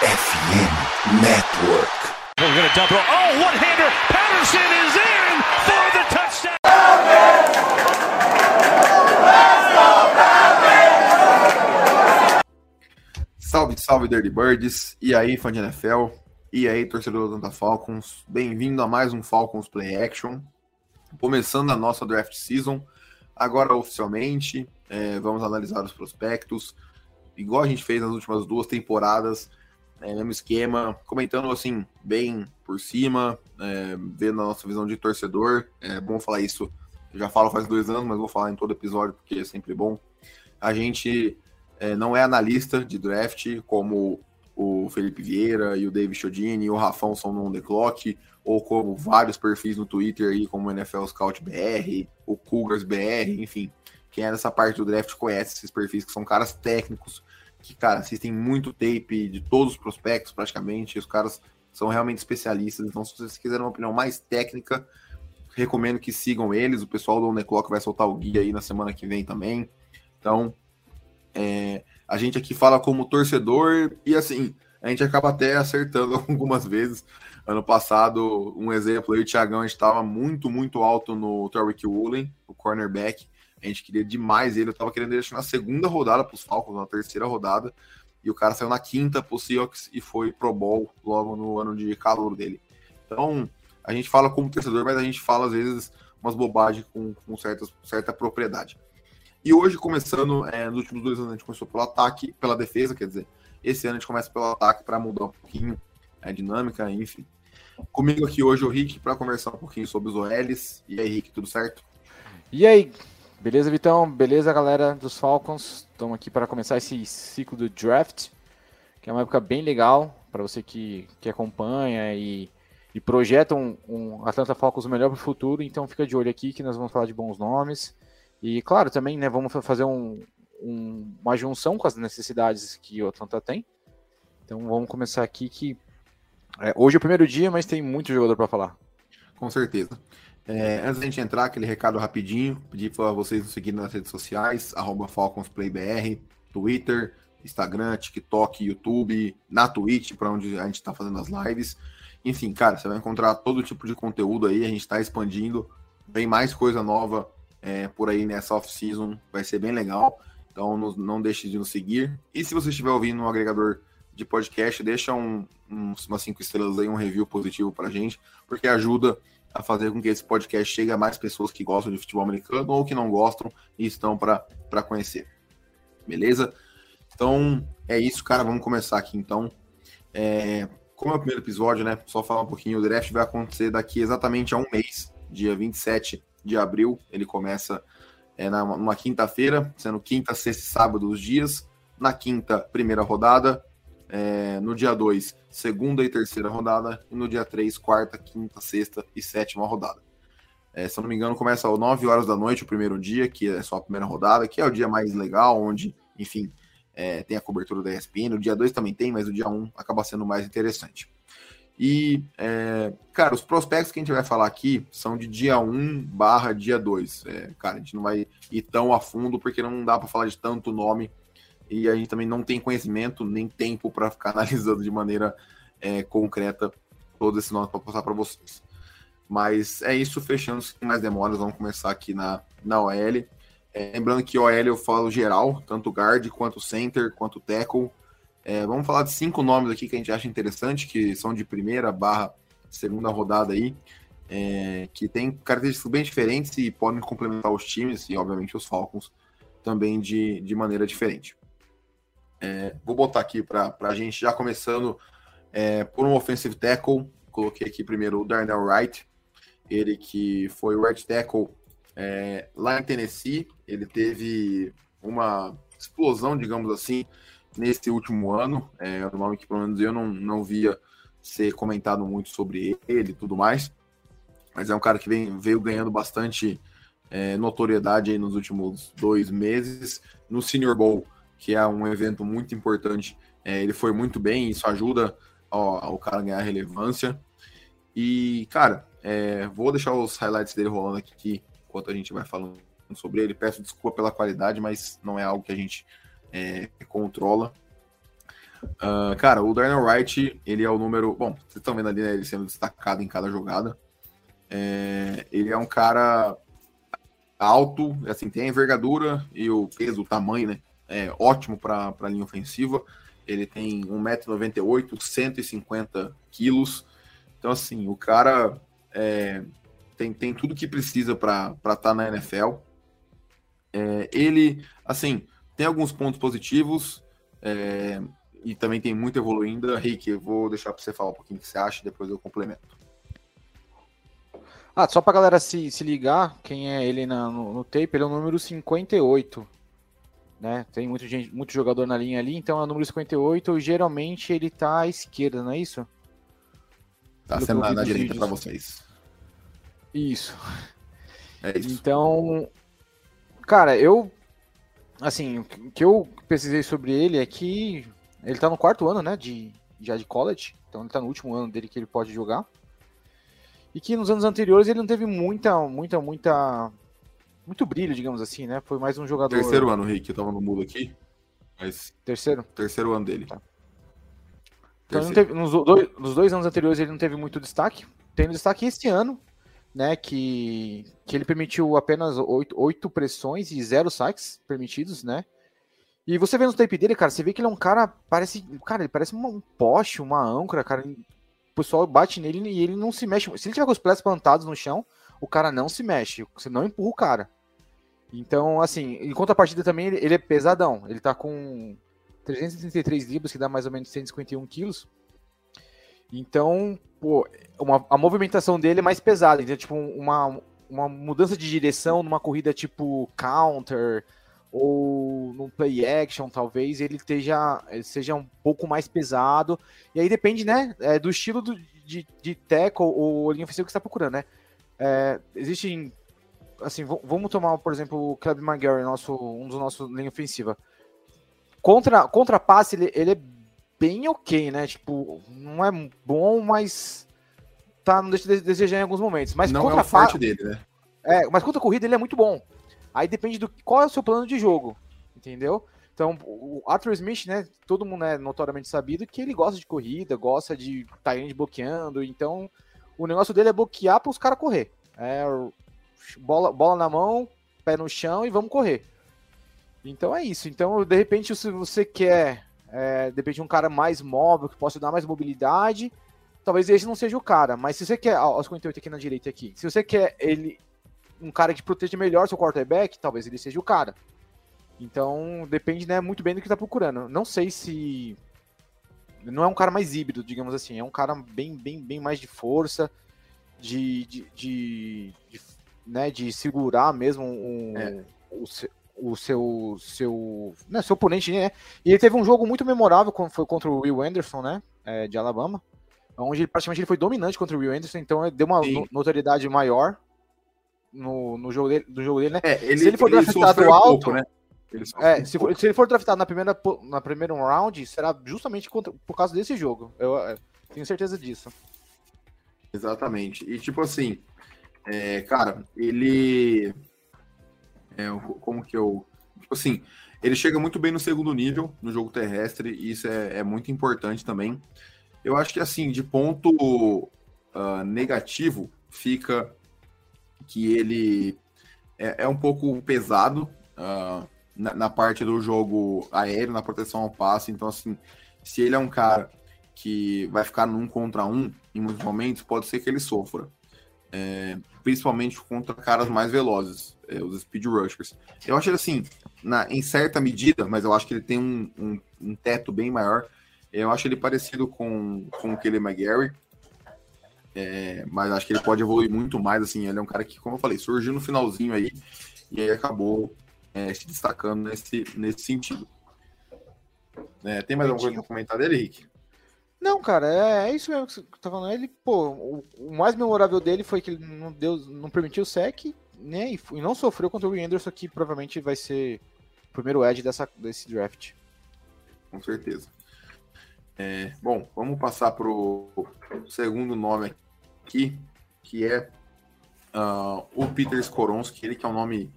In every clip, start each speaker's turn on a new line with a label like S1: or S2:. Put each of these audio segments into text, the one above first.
S1: FM Network.
S2: We're going to double. Oh, one hander. Patterson is in for the touchdown.
S3: Salve, salve, Dirty Birds. E aí, fã de NFL? E aí, torcedor do Atlanta Falcons? Bem-vindo a mais um Falcons Play Action. Começando a nossa draft season. Agora, oficialmente, é, vamos analisar os prospectos. Igual a gente fez nas últimas duas temporadas. É, mesmo esquema, comentando assim, bem por cima, é, vendo a nossa visão de torcedor. É bom falar isso, já falo faz dois anos, mas vou falar em todo episódio porque é sempre bom. A gente é, não é analista de draft, como o Felipe Vieira e o David Chodini e o Rafão são no On The Clock, ou como vários perfis no Twitter aí, como o NFL Scout BR, o Cougars BR, enfim. Quem é dessa parte do draft conhece esses perfis, que são caras técnicos, que, cara, assistem muito tape de todos os prospectos, praticamente. Os caras são realmente especialistas. Então, se vocês quiserem uma opinião mais técnica, recomendo que sigam eles. O pessoal do On The Clock vai soltar o guia aí na semana que vem também. Então, é, a gente aqui fala como torcedor e assim, a gente acaba até acertando algumas vezes. Ano passado, um exemplo aí, o Thiagão, estava muito, muito alto no Tarwick Woolen, o cornerback. A gente queria demais ele, eu tava querendo deixar na segunda rodada para os Falcons, na terceira rodada, e o cara saiu na quinta pro Seahawks e foi pro Bowl logo no ano de calor dele. Então, a gente fala como torcedor, mas a gente fala às vezes umas bobagens com, com certa, certa propriedade. E hoje, começando, é, nos últimos dois anos a gente começou pelo ataque, pela defesa, quer dizer, esse ano a gente começa pelo ataque para mudar um pouquinho a dinâmica, enfim. Comigo aqui hoje o Rick para conversar um pouquinho sobre os OLs. E aí, Rick, tudo certo?
S4: E aí, beleza, Vitão? Beleza, galera dos Falcons? Estamos aqui para começar esse ciclo do draft, que é uma época bem legal para você que, que acompanha e, e projeta um, um Atlanta Falcons melhor para o futuro. Então fica de olho aqui que nós vamos falar de bons nomes. E claro, também, né, vamos fazer um, um, uma junção com as necessidades que o Atlanta tem. Então vamos começar aqui que é, hoje é o primeiro dia, mas tem muito jogador para falar.
S3: Com certeza. É, antes da gente entrar, aquele recado rapidinho, pedir para vocês nos seguirem nas redes sociais, FalconsPlayBR, Twitter, Instagram, TikTok, YouTube, na Twitch, para onde a gente está fazendo as lives. Enfim, cara, você vai encontrar todo tipo de conteúdo aí, a gente está expandindo, vem mais coisa nova é, por aí nessa off-season, vai ser bem legal. Então não, não deixe de nos seguir. E se você estiver ouvindo um agregador de podcast, deixa um, um, umas cinco estrelas aí, um review positivo pra gente, porque ajuda a fazer com que esse podcast chegue a mais pessoas que gostam de futebol americano ou que não gostam e estão para conhecer. Beleza? Então é isso, cara. Vamos começar aqui então. É, como é o primeiro episódio, né? Só falar um pouquinho, o draft vai acontecer daqui exatamente a um mês, dia 27 de abril. Ele começa é, na, numa quinta-feira, sendo quinta, sexta e sábado os dias. Na quinta, primeira rodada. É, no dia 2, segunda e terceira rodada. E no dia 3, quarta, quinta, sexta e sétima rodada. É, se eu não me engano, começa às 9 horas da noite o primeiro dia, que é só a primeira rodada, que é o dia mais legal, onde, enfim, é, tem a cobertura da ESPN. O dia 2 também tem, mas o dia 1 um acaba sendo mais interessante. E, é, cara, os prospectos que a gente vai falar aqui são de dia 1 barra dia 2. É, cara, a gente não vai ir tão a fundo porque não dá para falar de tanto nome e a gente também não tem conhecimento nem tempo para ficar analisando de maneira é, concreta todos esses nomes para passar para vocês. Mas é isso, fechando sem mais demoras, vamos começar aqui na, na OL. É, lembrando que OL eu falo geral, tanto guard quanto center, quanto tackle. É, vamos falar de cinco nomes aqui que a gente acha interessante, que são de primeira barra segunda rodada aí, é, que tem características bem diferentes e podem complementar os times e, obviamente, os Falcons também de, de maneira diferente. É, vou botar aqui para a gente já começando é, por um offensive tackle. Coloquei aqui primeiro o Darnell Wright, ele que foi o right tackle é, lá em Tennessee. Ele teve uma explosão, digamos assim, nesse último ano. É um nome que pelo menos eu não, não via ser comentado muito sobre ele e tudo mais. Mas é um cara que vem, veio ganhando bastante é, notoriedade nos últimos dois meses. No Senior Bowl que é um evento muito importante. É, ele foi muito bem, isso ajuda ao, cara a ganhar relevância. E, cara, é, vou deixar os highlights dele rolando aqui enquanto a gente vai falando sobre ele. Peço desculpa pela qualidade, mas não é algo que a gente é, controla. Uh, cara, o Darnell Wright, ele é o número. Bom, vocês estão vendo ali, né, ele sendo destacado em cada jogada. É, ele é um cara alto, assim, tem a envergadura e o peso, o tamanho, né? É ótimo para a linha ofensiva. Ele tem 1,98m, 150 quilos. Então, assim, o cara é, tem, tem tudo que precisa para estar tá na NFL. É, ele, assim, tem alguns pontos positivos é, e também tem muito evoluindo. Rick, eu vou deixar para você falar um pouquinho o que você acha, depois eu complemento.
S4: Ah, só pra galera se, se ligar, quem é ele na, no, no tape, ele é o número 58. Né? Tem muito, gente, muito jogador na linha ali, então é o número 58. E geralmente ele tá à esquerda, não é isso?
S3: Tá Pelo sendo na, na direita para vocês.
S4: Isso.
S3: É isso.
S4: Então, cara, eu. Assim, o que eu pesquisei sobre ele é que ele tá no quarto ano, né? De, já de college. Então ele tá no último ano dele que ele pode jogar. E que nos anos anteriores ele não teve muita, muita, muita. Muito brilho, digamos assim, né? Foi mais um jogador.
S3: Terceiro ano, Rick, eu tava no mudo aqui. Mas...
S4: Terceiro?
S3: Terceiro ano dele.
S4: Tá. Então, teve, nos, dois, nos dois anos anteriores ele não teve muito destaque. Tem destaque esse ano, né? Que, que ele permitiu apenas oito, oito pressões e zero saques permitidos, né? E você vê no tape dele, cara, você vê que ele é um cara, parece, cara, ele parece um poste, uma âncora, cara pessoal bate nele e ele não se mexe. Se ele tiver com os pés plantados no chão, o cara não se mexe. Você não empurra o cara. Então, assim, em contrapartida também, ele, é pesadão. Ele tá com 333 libras, que dá mais ou menos 151 quilos. Então, pô, uma, a movimentação dele é mais pesada. Então, tipo, uma, uma mudança de direção numa corrida tipo counter, ou no play action, talvez ele esteja seja um pouco mais pesado. E aí depende, né, é, do estilo do, de, de tackle ou linha ofensiva que você está procurando, né? É, existem, assim, vamos tomar, por exemplo, o Club McGarry, nosso, um dos nossos linha ofensiva. Contra, contra passe, ele, ele é bem ok, né? Tipo, não é bom, mas tá, não deixa de desejar em alguns momentos. Mas
S3: não
S4: contra
S3: é forte dele, né?
S4: É, mas contra a corrida ele é muito bom. Aí depende do qual é o seu plano de jogo, entendeu? Então, o Arthur Smith, né, todo mundo é notoriamente sabido que ele gosta de corrida, gosta de de bloqueando, então o negócio dele é bloquear para os caras correr. É bola, bola na mão, pé no chão e vamos correr. Então é isso. Então, de repente, se você quer, é, de repente, um cara mais móvel, que possa dar mais mobilidade, talvez esse não seja o cara. Mas se você quer, aos 58 aqui na direita aqui, se você quer ele um cara que proteja melhor seu quarterback, talvez ele seja o cara. Então, depende né, muito bem do que tá procurando. Não sei se. Não é um cara mais híbrido, digamos assim. É um cara bem, bem, bem mais de força, de, de, de, de né, de segurar mesmo um, é. o, o, seu, seu, né, seu oponente, né? E ele teve um jogo muito memorável quando foi contra o Will Anderson, né? É, de Alabama. Onde ele, praticamente ele foi dominante contra o Will Anderson, então deu uma Sim. notoriedade maior no, no, jogo dele, do jogo dele, né?
S3: É, ele, se ele for ele draftado
S4: alto, um pouco, né? É, se, for, se, ele for draftado na primeira, na primeira round, será justamente contra, por causa desse jogo. Eu, eu tenho certeza disso.
S3: Exatamente. E tipo assim, é, cara, ele. É, como que eu. Tipo assim, ele chega muito bem no segundo nível, no jogo terrestre, e isso é, é muito importante também. Eu acho que assim, de ponto uh, negativo, fica que ele é, é um pouco pesado uh, na, na, parte do jogo aéreo, na proteção ao passe. Então, assim, se ele é um cara que vai ficar num contra um em muitos momentos, pode ser que ele sofra. É, principalmente contra caras mais velozes, é, os speed rushers. Eu acho ele assim, na, em certa medida, mas eu acho que ele tem um, um, um teto bem maior. Eu acho ele parecido com, com o Kelly McGarry, é, mas acho que ele pode evoluir muito mais, assim, ele é um cara que, como eu falei, surgiu no finalzinho aí, e aí acabou é, se destacando nesse, nesse sentido. É, tem mais alguma coisa pra comentar dele, Henrique?
S4: Não, cara, é, é, isso mesmo que você tá falando. Ele, pô, o, o, mais memorável dele foi que ele não, deu, não permitiu o sec, né, e, e não sofreu contra o Anderson, que provavelmente vai ser o primeiro edge dessa, desse draft.
S3: Com certeza. É, bom, vamos passar para o segundo nome aqui, que é uh, o Peter Skoronski, ele que é um nome,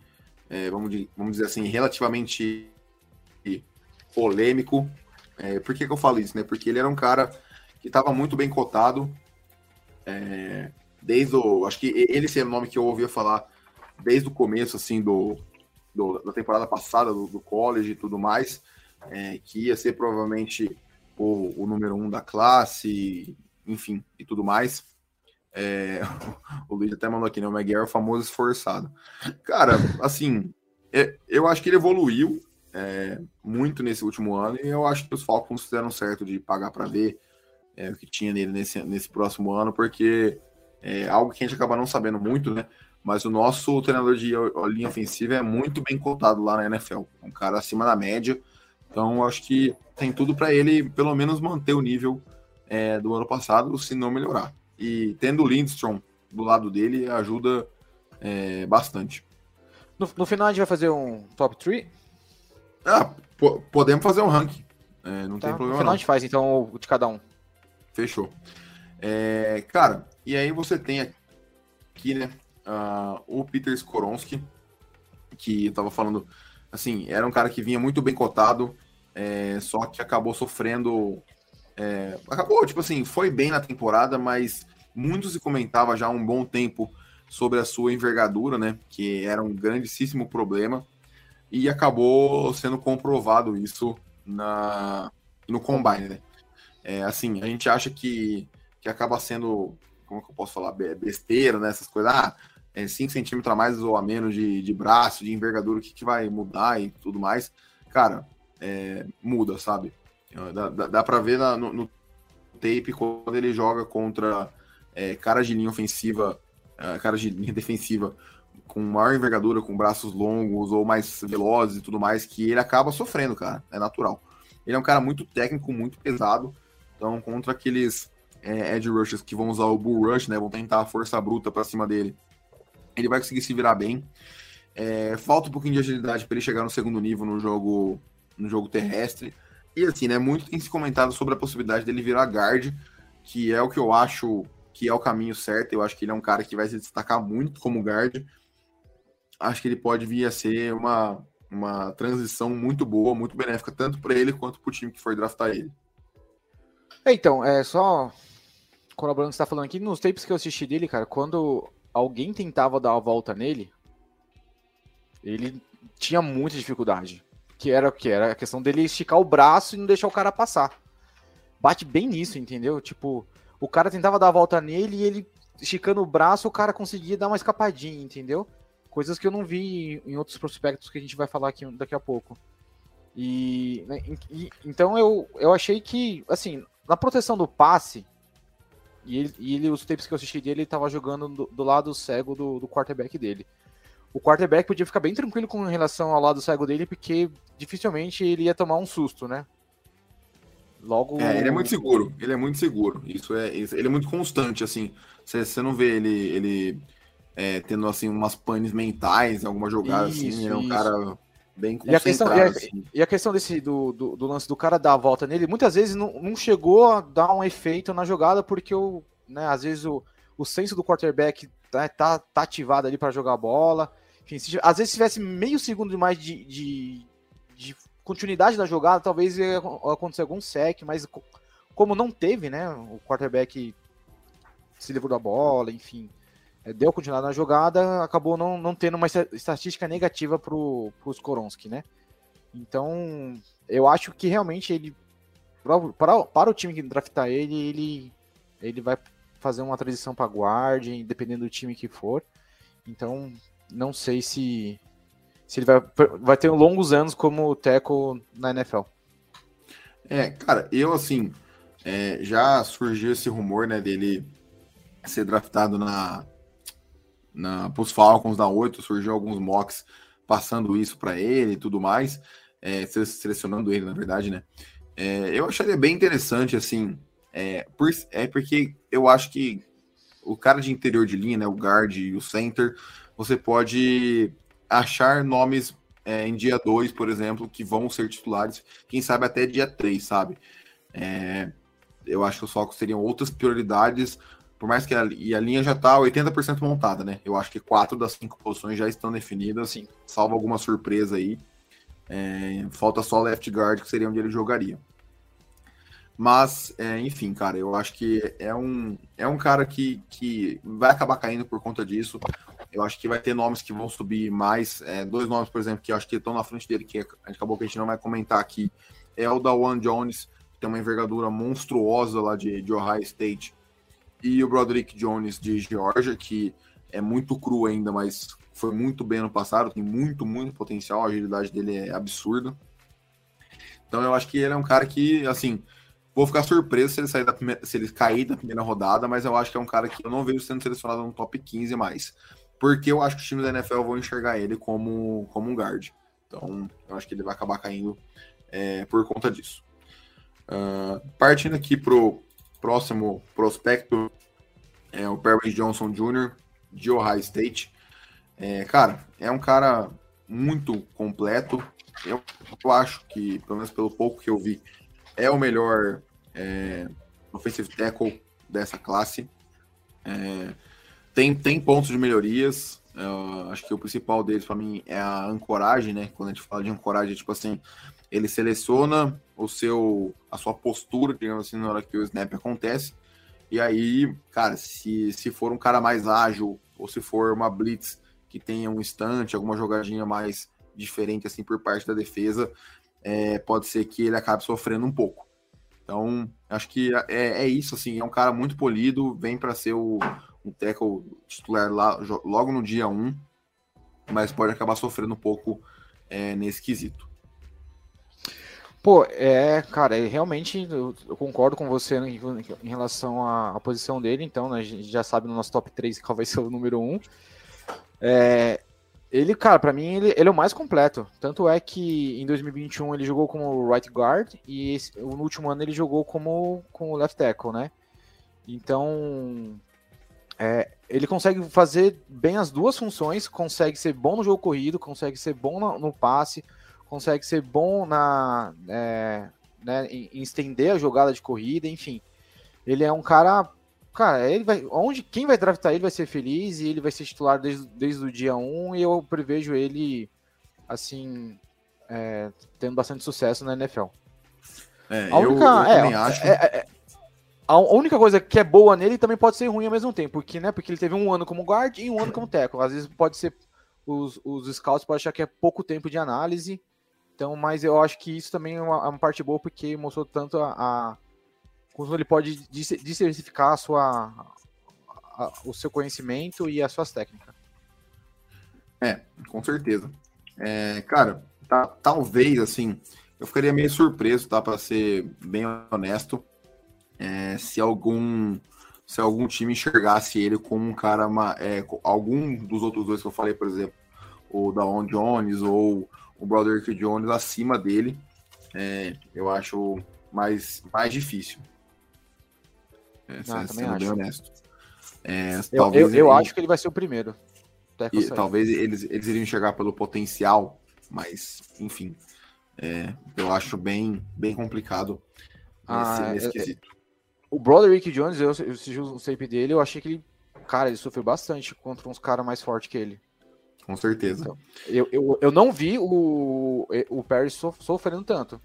S3: é, vamos, vamos dizer assim, relativamente polêmico. É, por que, que eu falo isso, né? Porque ele era um cara que estava muito bem cotado. É, desde o. Acho que ele é o nome que eu ouvia falar desde o começo, assim, do, do da temporada passada, do, do, college e tudo mais, é, que ia ser provavelmente o, o, número um da classe, enfim, e tudo mais. É, o Luiz até mandou aqui, né? O Maguire é o famoso esforçado. Cara, assim, é, eu acho que ele evoluiu é, muito nesse último ano e eu acho que os Falcons fizeram certo de pagar para ver é, o que tinha nele nesse, nesse próximo ano, porque é algo que a gente acaba não sabendo muito, né? Mas o nosso treinador de linha ofensiva é muito bem cotado lá na NFL. Um cara acima da média. Então, acho que tem tudo para ele, pelo menos, manter o nível é, do ano passado, se não melhorar. E tendo o Lindstrom do lado dele ajuda é, bastante.
S4: No, no, final, a gente vai fazer um top 3?
S3: Ah, podemos fazer um ranking. É, não tá. tem problema. No final, não.
S4: a gente faz, então, o de cada um.
S3: Fechou. É, cara, e aí você tem aqui, né, uh, o Peter Skoronski, que eu tava falando, assim, era um cara que vinha muito bem cotado, é, só que acabou sofrendo. É, acabou, tipo assim, foi bem na temporada, mas muito se comentava já há um bom tempo sobre a sua envergadura, né? Que era um grandíssimo problema. E acabou sendo comprovado isso na, no Combine, né? É, assim, a gente acha que, que acaba sendo, como que eu posso falar, besteira, né? Essas coisas. Ah, é 5 centímetros a mais ou a menos de, de braço, de envergadura, o que, que vai mudar e tudo mais. Cara, é, muda, sabe? Dá, dá, dá para ver na, no, no, tape quando ele joga contra é, de linha ofensiva, é, caras de linha defensiva com maior envergadura, com braços longos ou mais velozes e tudo mais, que ele acaba sofrendo, cara. É natural. Ele é um cara muito técnico, muito pesado. Então, contra aqueles é, edge rushers que vão usar o bull rush, né? Vão tentar a força bruta para cima dele ele vai conseguir se virar bem. É, falta um pouquinho de agilidade para ele chegar no segundo nível no jogo, no jogo terrestre. E assim, né? Muito tem se comentado sobre a possibilidade dele virar guard, que é o que eu acho que é o caminho certo. Eu acho que ele é um cara que vai se destacar muito como guard. Acho que ele pode vir a ser uma, uma transição muito boa, muito benéfica, tanto para ele quanto para o time que for draftar ele.
S4: Então, é só colaborando que você está falando aqui, nos tapes que eu assisti dele, cara, quando alguém tentava dar a volta nele, ele tinha muita dificuldade. Que era o que? Era a questão dele esticar o braço e não deixar o cara passar. Bate bem nisso, entendeu? Tipo, o cara tentava dar a volta nele e ele esticando o braço, o cara conseguia dar uma escapadinha, entendeu? Coisas que eu não vi em outros prospectos que a gente vai falar aqui daqui a pouco. E, né, e então eu, eu achei que, assim, na proteção do passe, e, ele, e ele, os tapes que eu assisti dele, ele tava jogando do, do lado cego do, do, quarterback dele. O quarterback podia ficar bem tranquilo com relação ao lado cego dele, porque dificilmente ele ia tomar um susto, né?
S3: Logo. É, ele é muito seguro. Ele é muito seguro. Isso é. Ele é muito constante, assim. Você não vê ele, ele é, tendo assim umas panes mentais alguma jogada, isso, assim. É um cara bem
S4: e a questão, e a, assim. e a questão desse do, do, do, lance do cara dar a volta nele, muitas vezes não, não chegou a dar um efeito na jogada, porque o, né, às vezes o, o senso do quarterback tá, tá, tá ativado ali para jogar a bola. Enfim, se, às vezes se tivesse meio segundo mais de, de, de, continuidade da jogada, talvez ia acontecer algum sec, mas como não teve, né? O quarterback se livrou da bola, enfim. É, deu continuidade na jogada, acabou não, não tendo uma estatística negativa para os Skoronski, né? Então, eu acho que realmente ele, para, para o time que draftar ele, ele, ele vai fazer uma transição para guarda, dependendo do time que for. Então, não sei se, se ele vai, vai ter longos anos como teco na NFL.
S3: É, cara, eu assim, é, já surgiu esse rumor, né, dele ser draftado na, na os Falcons da 8, surgiu alguns mocks passando isso para ele e tudo mais, é, selecionando ele, na verdade, né? É, eu acharia bem interessante, assim, é, por, é porque eu acho que o cara de interior de linha, né, o guard e o center, você pode achar nomes é, em dia 2, por exemplo, que vão ser titulares, quem sabe até dia 3, sabe? É, eu acho que os Falcons teriam outras prioridades por mais que a, e a linha já está 80% montada, né? Eu acho que quatro das cinco posições já estão definidas, assim, salvo alguma surpresa aí. É, falta só left guard, que seria onde ele jogaria. Mas, é, enfim, cara, eu acho que é um, é um cara que, que vai acabar caindo por conta disso. Eu acho que vai ter nomes que vão subir mais. É, dois nomes, por exemplo, que eu acho que estão na frente dele, que acabou que a gente não vai comentar aqui, é o da One Jones, que tem uma envergadura monstruosa lá de, de Ohio State, e o Broderick Jones de Georgia, que é muito cru ainda, mas foi muito bem no passado, tem muito, muito potencial, a agilidade dele é absurda. Então eu acho que ele é um cara que, assim, vou ficar surpreso se ele sair da primeira, se ele cair da primeira rodada, mas eu acho que é um cara que eu não vejo sendo selecionado no top 15 mais. Porque eu acho que os times da NFL vão enxergar ele como, como um guard. Então, eu acho que ele vai acabar caindo é, por conta disso. Uh, partindo aqui pro próximo prospecto, é o Perry Johnson Jr., de Ohio State. É, cara, é um cara muito completo. Eu, eu, acho que, pelo menos pelo pouco que eu vi, é o melhor é, offensive tackle dessa classe. É, tem, tem pontos de melhorias. Uh, acho que o principal deles, para mim, é a ancoragem, né? Quando a gente fala de ancoragem, tipo assim, ele seleciona o seu, a sua postura, digamos assim, na hora que o snap acontece. E aí, cara, se, se for um cara mais ágil, ou se for uma blitz que tenha um instante, alguma jogadinha mais diferente assim por parte da defesa, é, pode ser que ele acabe sofrendo um pouco. Então, acho que é, é isso, assim, é um cara muito polido, vem para ser o, um tackle titular lá, logo no dia 1, mas pode acabar sofrendo um pouco é, nesse quesito.
S4: Pô, é, cara, realmente eu, eu, concordo com você em, em relação à, à, posição dele, então, né, a gente já sabe no nosso top 3 qual vai ser o número 1. É, ele, cara, para mim, ele, ele, é o mais completo. Tanto é que em 2021 ele jogou como right guard e esse, no último ano ele jogou como, como left tackle, né? Então, é, ele consegue fazer bem as duas funções, consegue ser bom no jogo corrido, consegue ser bom no, no passe, consegue ser bom na, é, né, em, estender a jogada de corrida, enfim. Ele é um cara, cara, ele vai, onde quem vai draftar ele vai ser feliz e ele vai ser titular desde, desde o dia 1 e eu prevejo ele assim é, tendo bastante sucesso na NFL.
S3: É, a única, eu, eu é, acho.
S4: É, é, a única coisa que é boa nele também pode ser ruim ao mesmo tempo, porque, né, porque ele teve um ano como guard e um ano como teco. Às vezes pode ser os, os scouts podem achar que é pouco tempo de análise então, mas eu acho que isso também é uma, é uma parte boa, porque mostrou tanto a, a como ele pode diversificar a sua, a, o seu conhecimento e as suas técnicas.
S3: É, com certeza. É, cara, tá, talvez assim, eu ficaria meio surpreso, tá? Para ser bem honesto, é, se algum se algum time enxergasse ele como um cara, é, algum dos outros dois que eu falei, por exemplo, o Dawn Jones ou o Broderick Jones acima dele, é, eu acho mais, mais difícil.
S4: É, ah, sendo bem honesto. É, eu, eu, eu ele, acho que ele vai ser o primeiro.
S3: E, talvez eles, eles iriam chegar pelo potencial, mas, enfim, é, eu acho bem, bem complicado
S4: ah, nesse, nesse é, quesito. O Broderick Jones, eu, eu assisti o tape dele, eu achei que ele, cara, ele sofreu bastante contra uns caras mais fortes que ele.
S3: Com certeza. Então,
S4: eu, eu, eu não vi o, o Perry sofrendo tanto.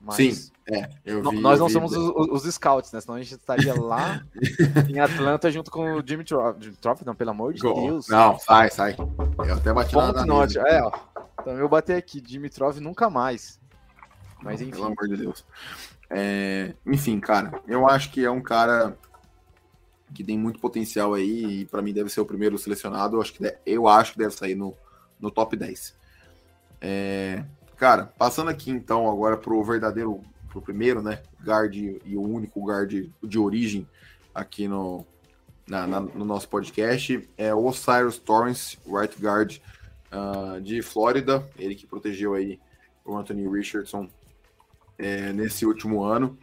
S3: Mas Sim, é.
S4: Vi, nós não vi, somos os, os, scouts, né? Senão a gente estaria lá em Atlanta junto com o Jimmy Troff. Não, pelo amor de Go. Deus.
S3: Não, sai, sai. Eu até bati
S4: Ponto note. É, ó. Então eu bati aqui, Dimitrov nunca mais. Mas enfim.
S3: Pelo amor de Deus. É, enfim, cara, eu acho que é um cara que tem muito potencial aí e para mim deve ser o primeiro selecionado. Eu acho que, deve, eu acho que deve sair no, no top 10. É, cara, passando aqui então agora pro verdadeiro, pro primeiro, né, guard e o único guard de origem aqui no, na, na, no nosso podcast, é o Osiris Torrance, right guard uh, de Flórida, ele que protegeu aí o Anthony Richardson é, nesse último ano.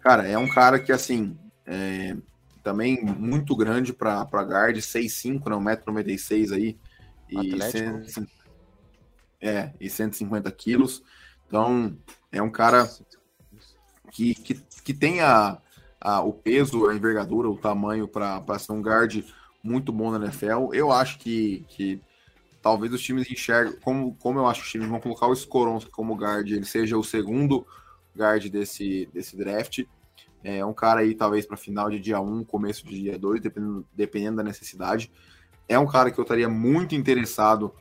S3: Cara, é um cara que, assim, é, também muito grande para guard, 6'5, não, 1,96m aí. E, 100, é, e 150 quilos. Então, é um cara que, que, que tem a, a, o peso, a envergadura, o tamanho para ser um guard muito bom na NFL. Eu acho que, que talvez os times enxerguem, como, como eu acho que os times vão colocar o Skoronski como guard, ele seja o segundo guard desse, desse draft. É um cara aí, talvez, para final de dia 1, começo de dia 2, dependendo, dependendo da necessidade. É um cara que eu estaria muito interessado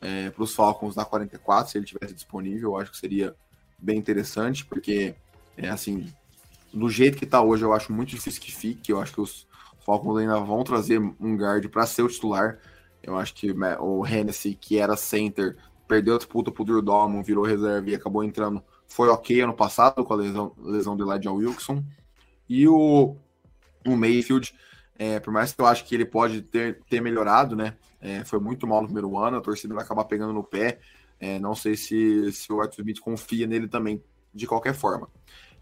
S3: é, para os Falcons na 44, se ele tivesse disponível. Eu acho que seria bem interessante, porque, é assim, do jeito que está hoje, eu acho muito difícil que fique. Eu acho que os Falcons ainda vão trazer um guard para ser o titular. Eu acho que né, o Hennessy, que era center, perdeu a disputa pro Drew Dalman, virou reserva e acabou entrando. Foi ok ano passado com a lesão, lesão do Elijah Wilson. E o, o Mayfield, é, por mais que eu acho que ele pode ter, ter melhorado, né? É, foi muito mal no primeiro ano, a torcida vai acabar pegando no pé. É, não sei se, se o Arthur Smith confia nele também, de qualquer forma.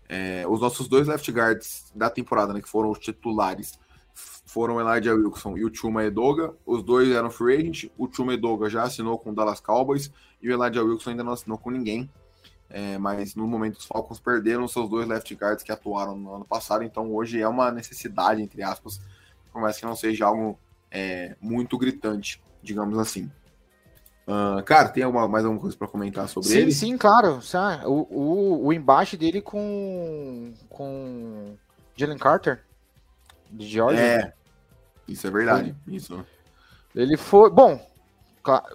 S3: É, os nossos dois left guards da temporada, né, que foram os titulares, foram Elijah Wilson e o Chuma Edoga. Os dois eram free agent. O Chuma Edoga já assinou com o Dallas Cowboys e o Elijah Wilson ainda não assinou com ninguém. É, mas no momento os Falcons perderam seus dois left guards que atuaram no ano passado, então hoje é uma necessidade, entre aspas, por mais que não seja algo é, muito gritante, digamos assim. Uh, cara, tem alguma, mais alguma coisa para comentar sobre
S4: sim,
S3: ele?
S4: Sim, claro. O, o, o embate dele com, com Jalen Carter, de Georgia.
S3: É, isso é verdade. Foi. Isso.
S4: Ele foi. Bom,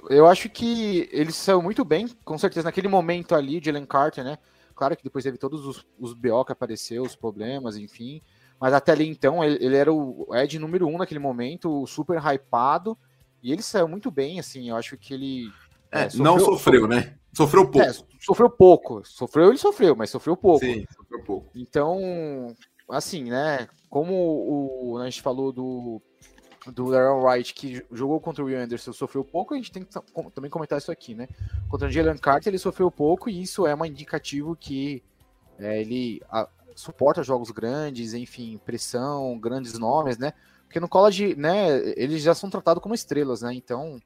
S4: eu acho que ele saiu muito bem, com certeza, naquele momento ali, de Jalen Carter, né? Claro que depois teve todos os, os BO que apareceu, os problemas, enfim. Mas até ali então, ele, ele era o Ed número um naquele momento, super hypado. E ele saiu muito bem, assim. Eu acho que ele.
S3: É, é sofreu, não sofreu, né? Sofreu pouco. É,
S4: sofreu pouco. Sofreu, ele sofreu, mas sofreu pouco.
S3: Sim, sofreu pouco.
S4: Então, assim, né? Como o, a gente falou do do Aaron Wright, que jogou contra o Will Anderson, sofreu pouco, a gente tem que também comentar isso aqui, né? Contra o Jalen Carter, ele sofreu pouco, e isso é um indicativo que é, ele a, suporta jogos grandes, enfim, pressão, grandes nomes, né? Porque no college, né, eles já são tratados como estrelas, né? Então,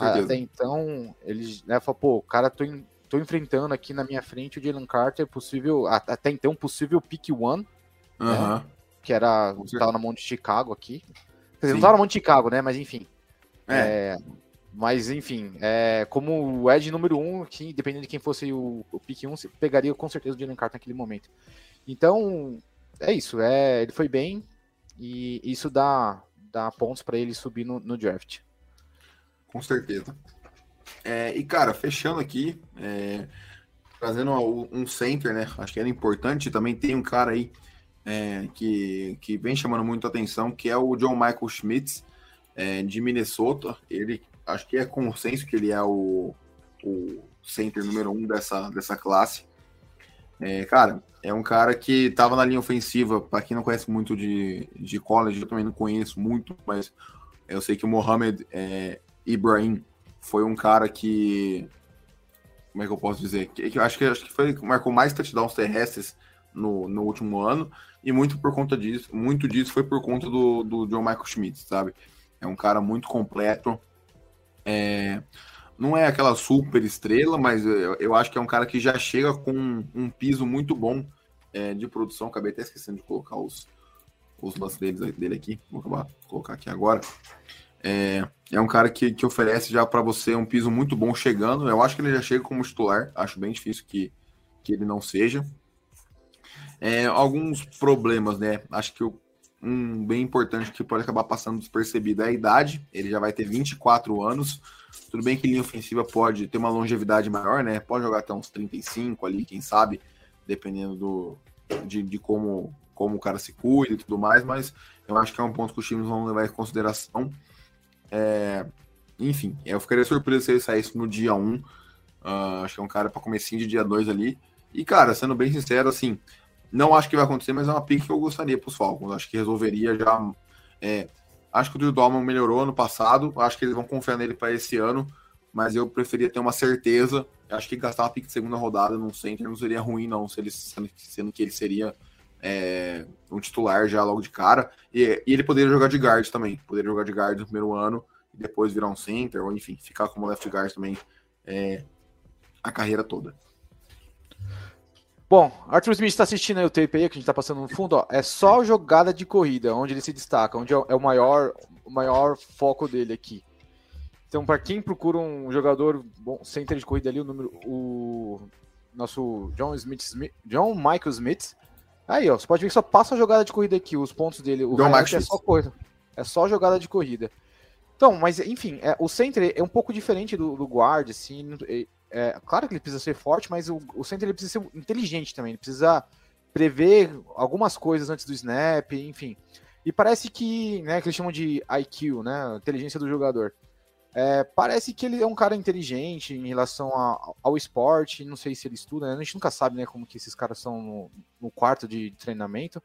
S4: até então, eles né, falam, pô, cara, tô, em, tô enfrentando aqui na minha frente o Jalen Carter, possível, até então, possível pick one,
S3: uh -huh. né?
S4: que era, tava na mão de Chicago aqui. Quer dizer, não tava no Monte Chicago, né? Mas enfim. É. é mas enfim, é, como o Ed número 1, um, que dependendo de quem fosse o, o pick 1, um, pegaria com certeza o Jalen Carter naquele momento. Então, é isso. É, ele foi bem e isso dá, dá pontos para ele subir no, no, draft.
S3: Com certeza. É, e cara, fechando aqui, é, trazendo um center, né? Acho que era importante. Também tem um cara aí é, que, que vem chamando muito atenção, que é o John Michael Schmitz, é, de Minnesota. Ele, acho que é consenso que ele é o, o center número um dessa, dessa classe. É, cara, é um cara que estava na linha ofensiva, para quem não conhece muito de, de college, eu também não conheço muito, mas eu sei que o Mohamed é, Ibrahim foi um cara que. Como é que eu posso dizer? Que, que, acho, que, acho que foi marcou mais touchdowns terrestres no, no último ano e muito por conta disso, muito disso foi por conta do, do John Michael Schmidt, sabe? É um cara muito completo. É, não é aquela super estrela, mas eu, eu, acho que é um cara que já chega com um piso muito bom é, de produção. Acabei até esquecendo de colocar os, os lances dele, dele aqui. Vou acabar colocar aqui agora. É, é um cara que, que oferece já para você um piso muito bom chegando. Eu acho que ele já chega como titular. Acho bem difícil que, que ele não seja. É, alguns problemas, né? Acho que um bem importante que pode acabar passando despercebido é a idade. Ele já vai ter 24 anos. Tudo bem que linha ofensiva pode ter uma longevidade maior, né? Pode jogar até uns 35 ali, quem sabe, dependendo do, de, de como, como o cara se cuida e tudo mais, mas eu acho que é um ponto que os times vão levar em consideração. É, enfim, eu ficaria surpreso se ele saísse no dia 1. Uh, ah, acho que é um cara para comecinho de dia 2 ali. E, cara, sendo bem sincero, assim, não acho que vai acontecer, mas é uma pick que eu gostaria para os Falcons. Acho que resolveria já. É, acho que o Drew melhorou ano passado. Acho que eles vão confiar nele para esse ano. Mas eu preferia ter uma certeza. Acho que gastar uma pick de segunda rodada num center não seria ruim, não. Se ele, sendo que ele seria é, um titular já logo de cara. E, e, ele poderia jogar de guard também. Poderia jogar de guard no primeiro ano e depois virar um center, ou enfim, ficar como left guard também é, a carreira toda.
S4: Bom, Arthur Smith está assistindo aí o tape aí que a gente está passando no fundo, ó, é só jogada de corrida, onde ele se destaca, onde é o maior, o maior foco dele aqui. Então, para quem procura um jogador bom, center de corrida ali, o número o nosso John Smith, Smith John Michael Smith. Aí, ó, você pode ver que só passa a jogada de corrida aqui, os pontos dele. O
S3: John
S4: é só coisa. É só jogada de corrida. Então, mas enfim, é, o center é um pouco diferente do, do guard, assim. É, é, claro que ele precisa ser forte, mas o, o center ele precisa ser inteligente também. Ele precisa prever algumas coisas antes do snap, enfim. E parece que, né, que eles chamam de IQ, né, inteligência do jogador. É, parece que ele é um cara inteligente em relação a, ao esporte, não sei se ele estuda, né? a gente nunca sabe né, como que esses caras são no, no quarto de treinamento,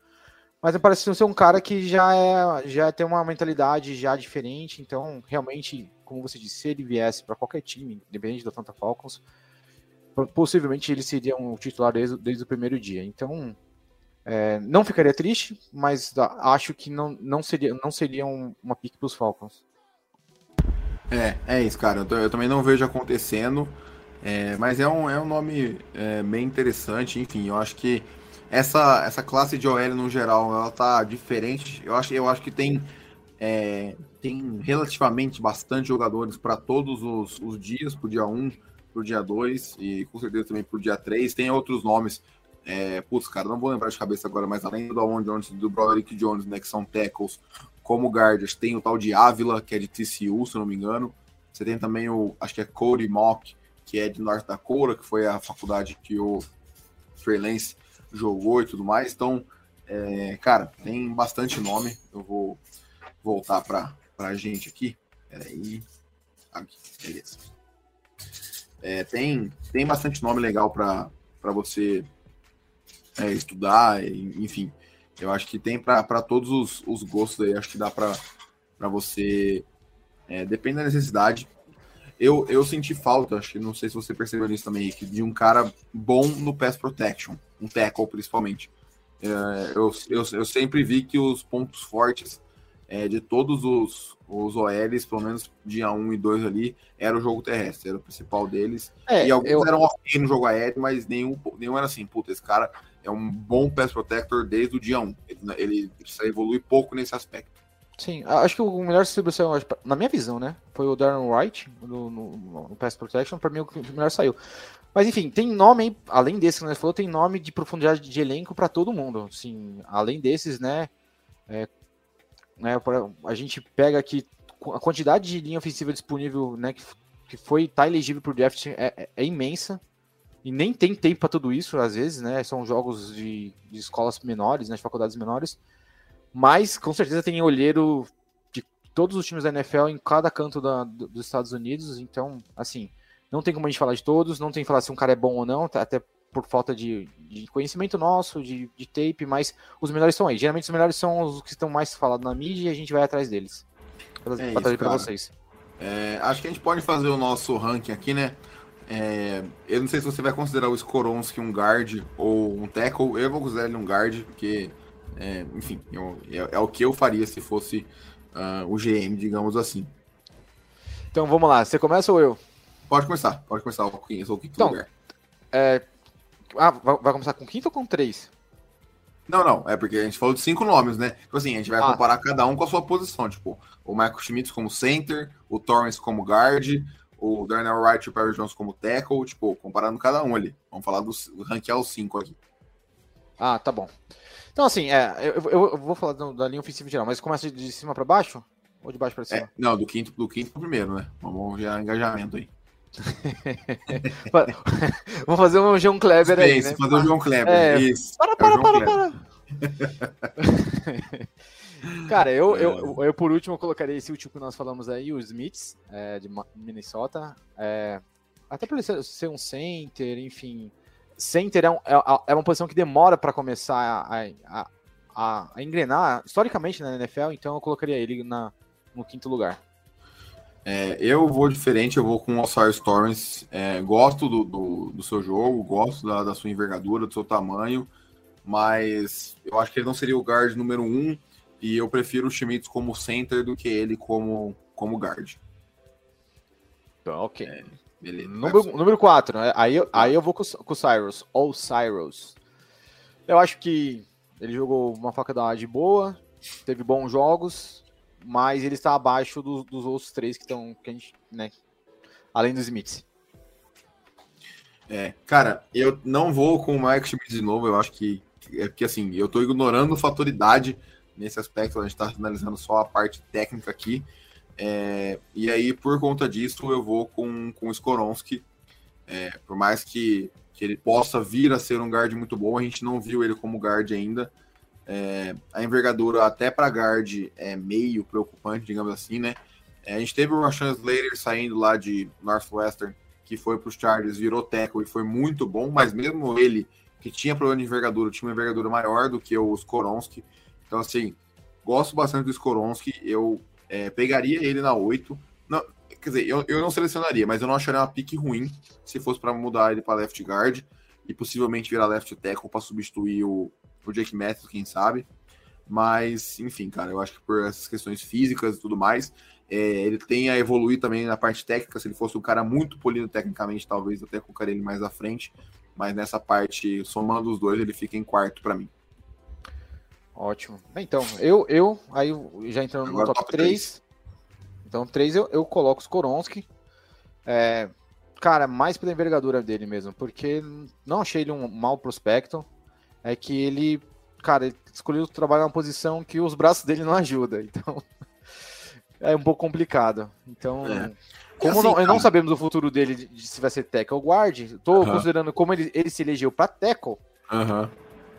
S4: mas parece ser um cara que já é já tem uma mentalidade já diferente, então realmente, como você disse, se ele viesse para qualquer time, independente do Atlanta Falcons, possivelmente ele seria um titular desde, desde o primeiro dia. Então, é, não ficaria triste, mas acho que não, não seria, não seria um, uma pique para os Falcons.
S3: É, é isso, cara. Eu, eu também não vejo acontecendo. É, mas é um, é um nome é, bem interessante, enfim, eu acho que essa, essa classe de OL no geral, ela tá diferente. Eu acho, eu acho que tem, é, tem relativamente bastante jogadores para todos os, os dias, pro dia 1, pro dia 2 e com certeza também pro dia 3. Tem outros nomes, é, putz, cara, não vou lembrar de cabeça agora, mas além do Alon Jones do Broderick Jones, né, que são tackles, como guardas, tem o tal de Ávila, que é de TCU, se não me engano. Você tem também o, acho que é Cody Mock, que é de North Dakota, que foi a faculdade que o Trey Lance jogou e tudo mais. Então, é, cara, tem bastante nome. Eu vou voltar para a gente aqui. Peraí. Aqui, beleza. É, tem, tem bastante nome legal para você é, estudar, enfim. Eu acho que tem para todos os, os, gostos aí, acho que dá para você. É, depende da necessidade. Eu, eu senti falta, acho que não sei se você percebeu isso também, Rick, de um cara bom no pass protection, um tackle principalmente. É, eu, eu, eu sempre vi que os pontos fortes é, de todos os, os OLs, pelo menos dia 1 e 2 ali, era o jogo terrestre, era o principal deles. É, e alguns eu... eram ok no jogo aéreo, mas nenhum, nenhum era assim, puta, esse cara é um bom pass protector desde o dia 1. Ele, ele precisa evoluir pouco nesse aspecto.
S4: Sim, acho que o melhor distribuição, na minha visão, né? Foi o Darren Wright no, no, no Pass Protection, para mim o melhor saiu. Mas enfim, tem nome, além desse que nós falou, tem nome de profundidade de elenco para todo mundo. Assim, além desses, né, é, né? A gente pega aqui a quantidade de linha ofensiva disponível, né, que, que foi tá elegível para o draft é, é, é imensa e nem tem tempo para tudo isso, às vezes, né? São jogos de, de escolas menores, né, de faculdades menores. Mas com certeza tem olheiro de todos os times da NFL em cada canto da, dos Estados Unidos. Então, assim, não tem como a gente falar de todos, não tem que falar se um cara é bom ou não, tá, até por falta de, de conhecimento nosso, de, de, tape, mas os melhores estão aí. Geralmente os melhores são os que estão mais falados na mídia e a gente vai atrás deles. Pra, é pra trazer para vocês.
S3: É, acho que a gente pode fazer o nosso ranking aqui, né? É, eu não sei se você vai considerar o Skoronski um guard ou um tackle. Eu vou considerar ele um guard, porque, é, enfim, eu, é, é, o que eu faria se fosse uh, o GM, digamos assim.
S4: Então vamos lá, você começa ou eu?
S3: Pode começar, pode começar. Eu sou o quinto
S4: então,
S3: lugar.
S4: É, ah, vai começar com quinto ou com três?
S3: Não, não, é porque a gente falou de cinco nomes, né? Tipo assim, a gente vai ah. comparar cada um com a sua posição. Tipo, o Michael Schmitz como center, o Torrance como guard, o Darnell Wright e o Perry Jones como tackle, tipo, comparando cada um ali. Vamos falar do ranquear os cinco aqui.
S4: Ah, tá bom. Então, assim, é, eu, eu, eu vou falar da linha ofensiva geral, mas começa de cima para baixo? Ou de baixo para cima? É,
S3: não, do quinto, do quinto pro primeiro, né? Vamos já engajamento aí.
S4: Vou fazer um João Kleber aí, né?
S3: Fazer um João Kleber, é, isso.
S4: Para, para, é para, para. Cara, eu, eu, eu, por último colocaria esse último que nós falamos aí, o Smiths, é, de Minnesota. É, até por ele ser um center, enfim. Center é, um, é, é uma posição que demora para começar a, a, a, a, engrenar, historicamente na NFL, então eu colocaria ele na, no quinto lugar.
S3: É, eu vou diferente, eu vou com o All-Star Storms. É, gosto do, do, do, seu jogo, gosto da, da, sua envergadura, do seu tamanho, mas eu acho que ele não seria o guard número um e eu prefiro o Schmitz como center do que ele como, como guard.
S4: Então, ok. É, beleza. Número, número 4, né? aí, aí eu vou com, com o Cyrus, ou Cyrus. Eu acho que ele jogou uma faculdade boa, teve bons jogos, mas ele está abaixo do, dos outros três que estão, que a gente, né, além dos Smiths.
S3: É, cara, eu não vou com o Mike Schmidt de novo, eu acho que é porque assim, eu tô ignorando o fator idade nesse aspecto, a gente tá analisando só a parte técnica aqui. É, e aí, por conta disso, eu vou com, com o Skoronski. É, por mais que, que ele possa vir a ser um guard muito bom, a gente não viu ele como guard ainda. É, a envergadura até para guard é meio preocupante, digamos assim, né? É, a gente teve o Rashan Slater saindo lá de Northwestern, que foi para os Chargers, virou tackle e foi muito bom, mas mesmo ele, que tinha problema de envergadura, tinha uma envergadura maior do que o Skoronski. Então, assim, gosto bastante do Skoronski, eu é, pegaria ele na 8. Não, quer dizer, eu, eu não selecionaria, mas eu não acharia uma pique ruim se fosse para mudar ele para left guard e possivelmente virar left tackle para substituir o, o Jake Matthews, quem sabe. Mas, enfim, cara, eu acho que por essas questões físicas e tudo mais, é, ele tem a evoluir também na parte técnica. Se ele fosse um cara muito polido tecnicamente, talvez até colocaria ele mais à frente. Mas nessa parte, somando os dois, ele fica em quarto para mim.
S4: Ótimo. Então, eu, eu aí já entrando Agora no top, top 3. 3. Então, 3 eu, eu coloco os Koronski. É, cara, mais pela envergadura dele mesmo, porque não achei ele um mau prospecto. É que ele, cara, ele escolheu trabalhar numa posição que os braços dele não ajudam. Então, é um pouco complicado. Então, é. como assim, não, não, sabemos o futuro dele de, de se vai ser tackle ou guard, tô uh -huh. considerando como ele, ele se elegeu para tackle.
S3: Uh -huh.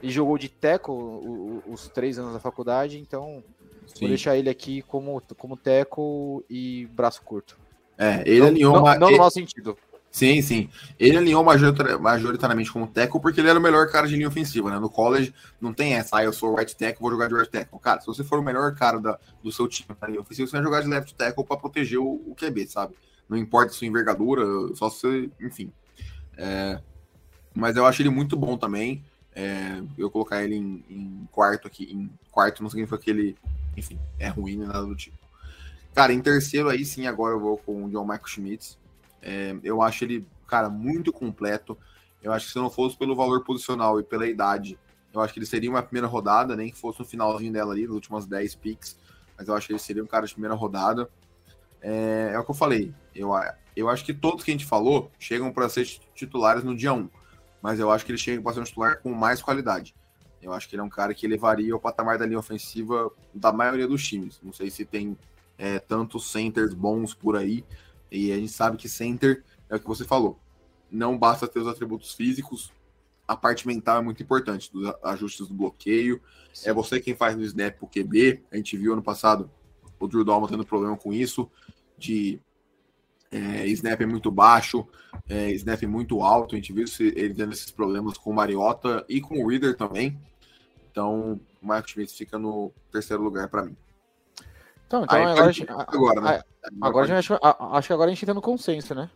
S4: E jogou de tackle os, os três anos da faculdade, então Sim. vou deixar ele aqui como, como tackle e braço curto.
S3: É, ele alinhou
S4: não,
S3: uma...
S4: não no mau sentido.
S3: Sim, sim. Ele alinhou majoritariamente como tackle porque ele era o melhor cara de linha ofensiva, né? No college não tem essa, ah, eu sou right tackle, vou jogar de right tackle. Cara, se você for o melhor cara da, do seu time na linha ofensiva, você vai jogar de left tackle para proteger o, o, QB, sabe? Não importa sua envergadura, só se, enfim. É, mas eu acho ele muito bom também. É, eu colocar ele em, em, quarto aqui, em quarto não significa que ele, enfim, é ruim nem nada do tipo. Cara, em terceiro aí sim, agora eu vou com o John Michael Schmitz. É, eu acho ele, cara, muito completo. Eu acho que se não fosse pelo valor posicional e pela idade, eu acho que ele seria uma primeira rodada, nem que fosse no finalzinho dela ali, nas últimas 10 picks. Mas eu acho que ele seria um cara de primeira rodada. É, é o que eu falei. Eu, eu acho que todos que a gente falou chegam para ser titulares no dia 1. Mas eu acho que ele chega para ser um titular com mais qualidade. Eu acho que ele é um cara que elevaria o patamar da linha ofensiva da maioria dos times. Não sei se tem é, tantos centers bons por aí, e a gente sabe que center é o que você falou. Não basta ter os atributos físicos, a parte mental é muito importante, dos ajustes do bloqueio. Sim. É você quem faz no snap o QB. A gente viu ano passado o Drew Dalman tendo problema com isso, de é, snap muito baixo, é, snap muito alto. A gente viu ele tendo esses problemas com o Mariota e com o Reader também. Então, o Michael Schmidt fica no terceiro lugar para mim.
S4: Então, então Aí, agora, gente, agora, né? Agora, a gente, acho que agora a gente tá no consenso, né?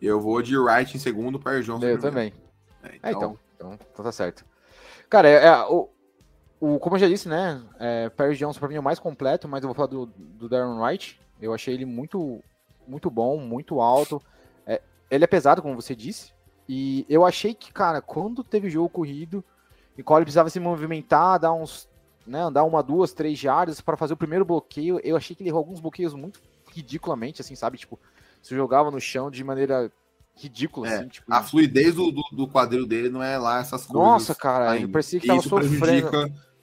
S3: Eu vou de Wright em segundo, para Johnson.
S4: Eu também. É, então... É, então, então, então, tá certo. Cara, é, é, o, o, como eu já disse, né? É, Perry Johnson para mim é o mais completo, mas eu vou falar do, do Darren Wright. Eu achei ele muito, muito bom, muito alto. É, ele é pesado, como você disse. E eu achei que, cara, quando teve jogo corrido, e qual ele precisava se movimentar, dar uns né, andar uma, duas, três jardas para fazer o primeiro bloqueio. Eu achei que ele errou alguns bloqueios muito ridiculamente, assim, sabe? Tipo, se jogava no chão de maneira ridícula, é, assim, tipo,
S3: A fluidez do, do, quadril dele não é lá essas
S4: coisas. Nossa, cara, ele parecia que tava isso sofrendo.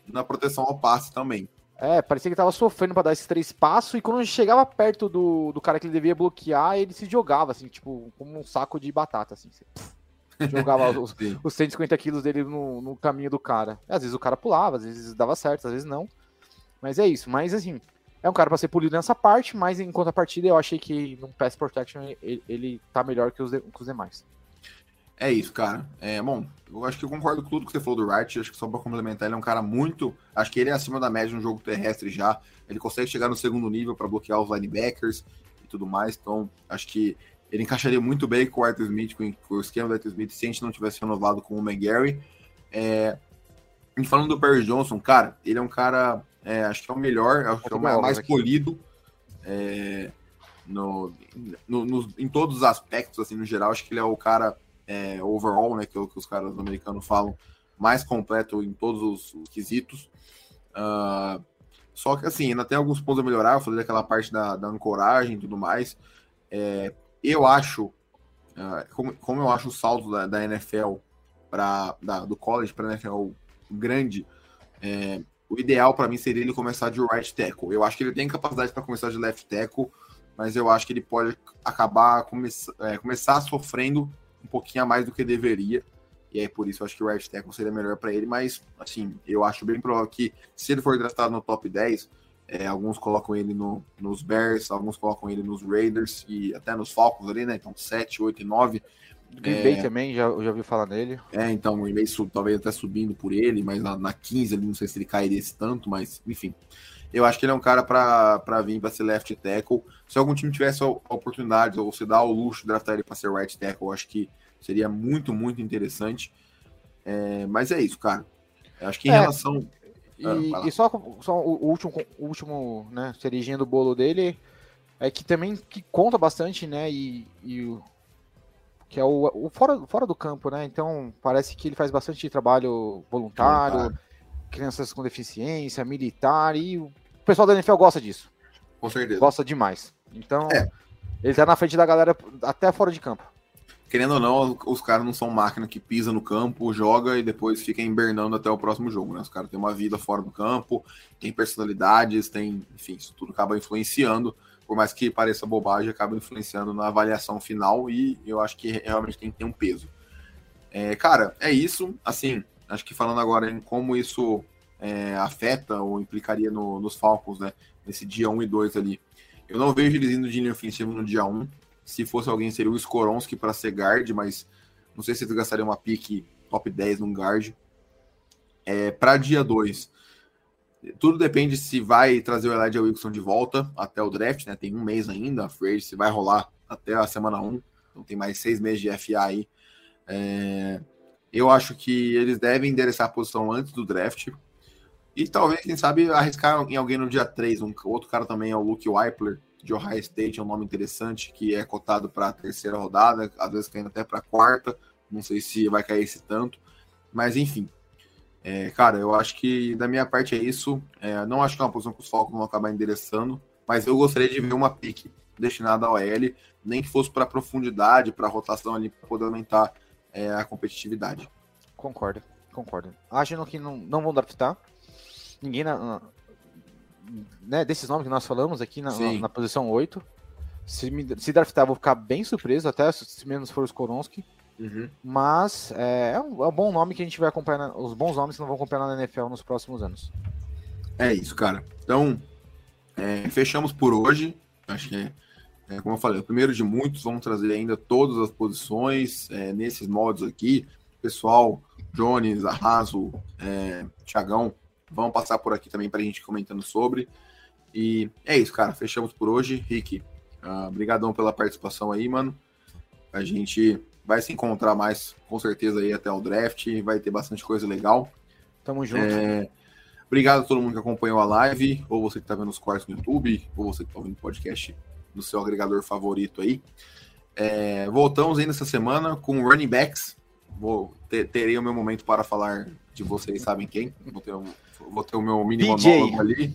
S3: na proteção ao passe também.
S4: É, parecia que tava sofrendo para dar esses três passos e quando chegava perto do, do cara que ele devia bloquear, ele se jogava, assim, tipo, como um saco de batata, assim. Assim. Jogava os, os 150 quilos dele no, no caminho do cara. Às vezes o cara pulava, às vezes dava certo, às vezes não. Mas é isso. Mas assim, é um cara para ser polido nessa parte, mas em contrapartida eu achei que no Pass Protection ele, ele tá melhor que os, de, que os demais.
S3: É isso, cara. É, bom, eu acho que eu concordo com tudo que você falou do Wright. Acho que só para complementar, ele é um cara muito. Acho que ele é acima da média no jogo terrestre já. Ele consegue chegar no segundo nível para bloquear os linebackers e tudo mais. Então, acho que ele encaixaria muito bem com o Arthur Smith, com, o esquema do Arthur Smith, se a gente não tivesse renovado com o McGarry. É, e falando do Perry Johnson, cara, ele é um cara, é, acho que é o melhor, acho que é o mais aqui. polido é, no, no, no, em todos os aspectos, assim, no geral. Acho que ele é o cara é, overall, né, que, é que os caras americanos falam, mais completo em todos os, os quesitos. Uh, só que, assim, ainda tem alguns pontos a melhorar. Eu falei daquela parte da, da ancoragem e tudo mais. É, eu acho uh, como, como, eu acho o salto da, da NFL para do college para NFL grande, é, o ideal para mim seria ele começar de right tackle. Eu acho que ele tem capacidade para começar de left tackle, mas eu acho que ele pode acabar come é, começar sofrendo um pouquinho a mais do que deveria. E aí, por isso, eu acho que o right tackle seria melhor para ele. Mas, assim, eu acho bem provável que, se ele for draftado no top 10, é, alguns colocam ele no, nos Bears, alguns colocam ele nos Raiders e até nos Falcons ali, né? Então, 7, 8 e 9.
S4: Green é, Bay também, já, já ouvi falar nele.
S3: É, então, o Green Bay sub, talvez até subindo por ele, mas na, na 15 ali, não sei se ele cairia esse tanto, mas enfim. Eu acho que ele é um cara para vir para ser left tackle. Se algum time tivesse a oportunidade ou se dá o luxo de draftar ele para ser right tackle, eu acho que seria muito, muito interessante. É, mas é isso, cara. Eu acho que em é, relação.
S4: E, ah, e, só, só o último, o último né, cerejinha do bolo dele é que também que conta bastante, né? E, e que é o, o, fora, fora do campo, né? Então parece que ele faz bastante trabalho voluntário, voluntário. crianças com deficiência, militar, e o pessoal da NFL gosta disso.
S3: Com certeza.
S4: Gosta demais. Então, é. ele tá na frente da galera até fora de campo.
S3: Querendo ou não, os caras não são máquina que pisa no campo, joga e depois fica invernando até o próximo jogo, né? Os caras têm uma vida fora do campo, tem personalidades, tem, enfim, isso tudo acaba influenciando por mais que pareça bobagem, acaba influenciando na avaliação final e eu acho que realmente tem que ter um peso. É, cara, é isso. Assim, acho que falando agora em como isso é, afeta ou implicaria no, nos Falcons, né? Nesse dia 1 e 2 ali. Eu não vejo eles indo de linha ofensiva no dia 1. Se fosse alguém, seria o Skoronski para ser guard, mas não sei se eles gastariam uma pique top 10 num guard. É, para dia 2, tudo depende se vai trazer o Elijah Wilson de volta até o draft, né? Tem um mês ainda, a se vai rolar até a semana 1, então tem mais seis meses de FA aí. É... Eu acho que eles devem endereçar a posição antes do draft. E talvez, quem sabe, arriscar em alguém no dia 3. Um outro cara também é o Luke Weipler, de Ohio State, é um nome interessante, que é cotado para a terceira rodada, às vezes caindo até para a quarta. Não sei se vai cair esse tanto. Mas enfim, é, cara, eu acho que da minha parte é isso. É, não acho que é uma posição que os Falcons vão acabar endereçando, mas eu gostaria de ver uma pique destinada ao L, nem que fosse para profundidade, para rotação ali, para poder aumentar é, a competitividade.
S4: Concordo, concordo. Acho que não, não vão draftar. Ninguém na, na, né, desses nomes que nós falamos aqui na, na, na posição 8. Se, me, se draftar, vou ficar bem surpreso, até se menos for os Koronski. Uhum. Mas é, é, um, é, um, bom nome que a gente vai acompanhar, os bons nomes que não vão acompanhar na NFL nos próximos anos.
S3: É isso, cara. Então, é, fechamos por hoje. Acho que é, é, como eu falei, o primeiro de muitos. Vamos trazer ainda todas as posições é, nesses modos aqui. Pessoal, Jones, Arraso, é, Tiagão, vão passar por aqui também para a gente comentando sobre. E é isso, cara. Fechamos por hoje. Rick, obrigadão uh, pela participação aí, mano. A gente vai se encontrar mais, com certeza, aí até o draft. Vai ter bastante coisa legal.
S4: Tamo junto.
S3: É... Obrigado a todo mundo que acompanhou a live, ou você que está vendo os cortes no YouTube, ou você que está ouvindo o podcast no seu agregador favorito aí. É... Voltamos aí nessa semana com running backs. Vou ter, terei o meu momento para falar de vocês sabem quem. Vou ter, vou ter o meu mini monólogo ali.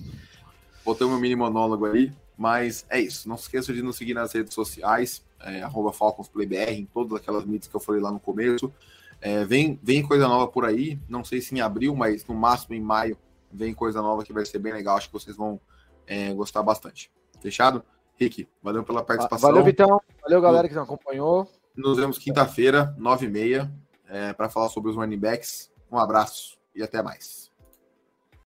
S3: Vou ter o meu mini monólogo ali. Mas é isso. Não se esqueça de nos seguir nas redes sociais é, FalconsPlayBR, em todas aquelas mídias que eu falei lá no começo. É, vem, vem coisa nova por aí, não sei se em abril, mas no máximo em maio vem coisa nova que vai ser bem legal. Acho que vocês vão é, gostar bastante. Fechado? Rick, valeu pela participação.
S4: Valeu, Vitão. Valeu, galera que nos acompanhou.
S3: Nos vemos quinta-feira, nove e meia, é, para falar sobre os running backs. Um abraço e até mais.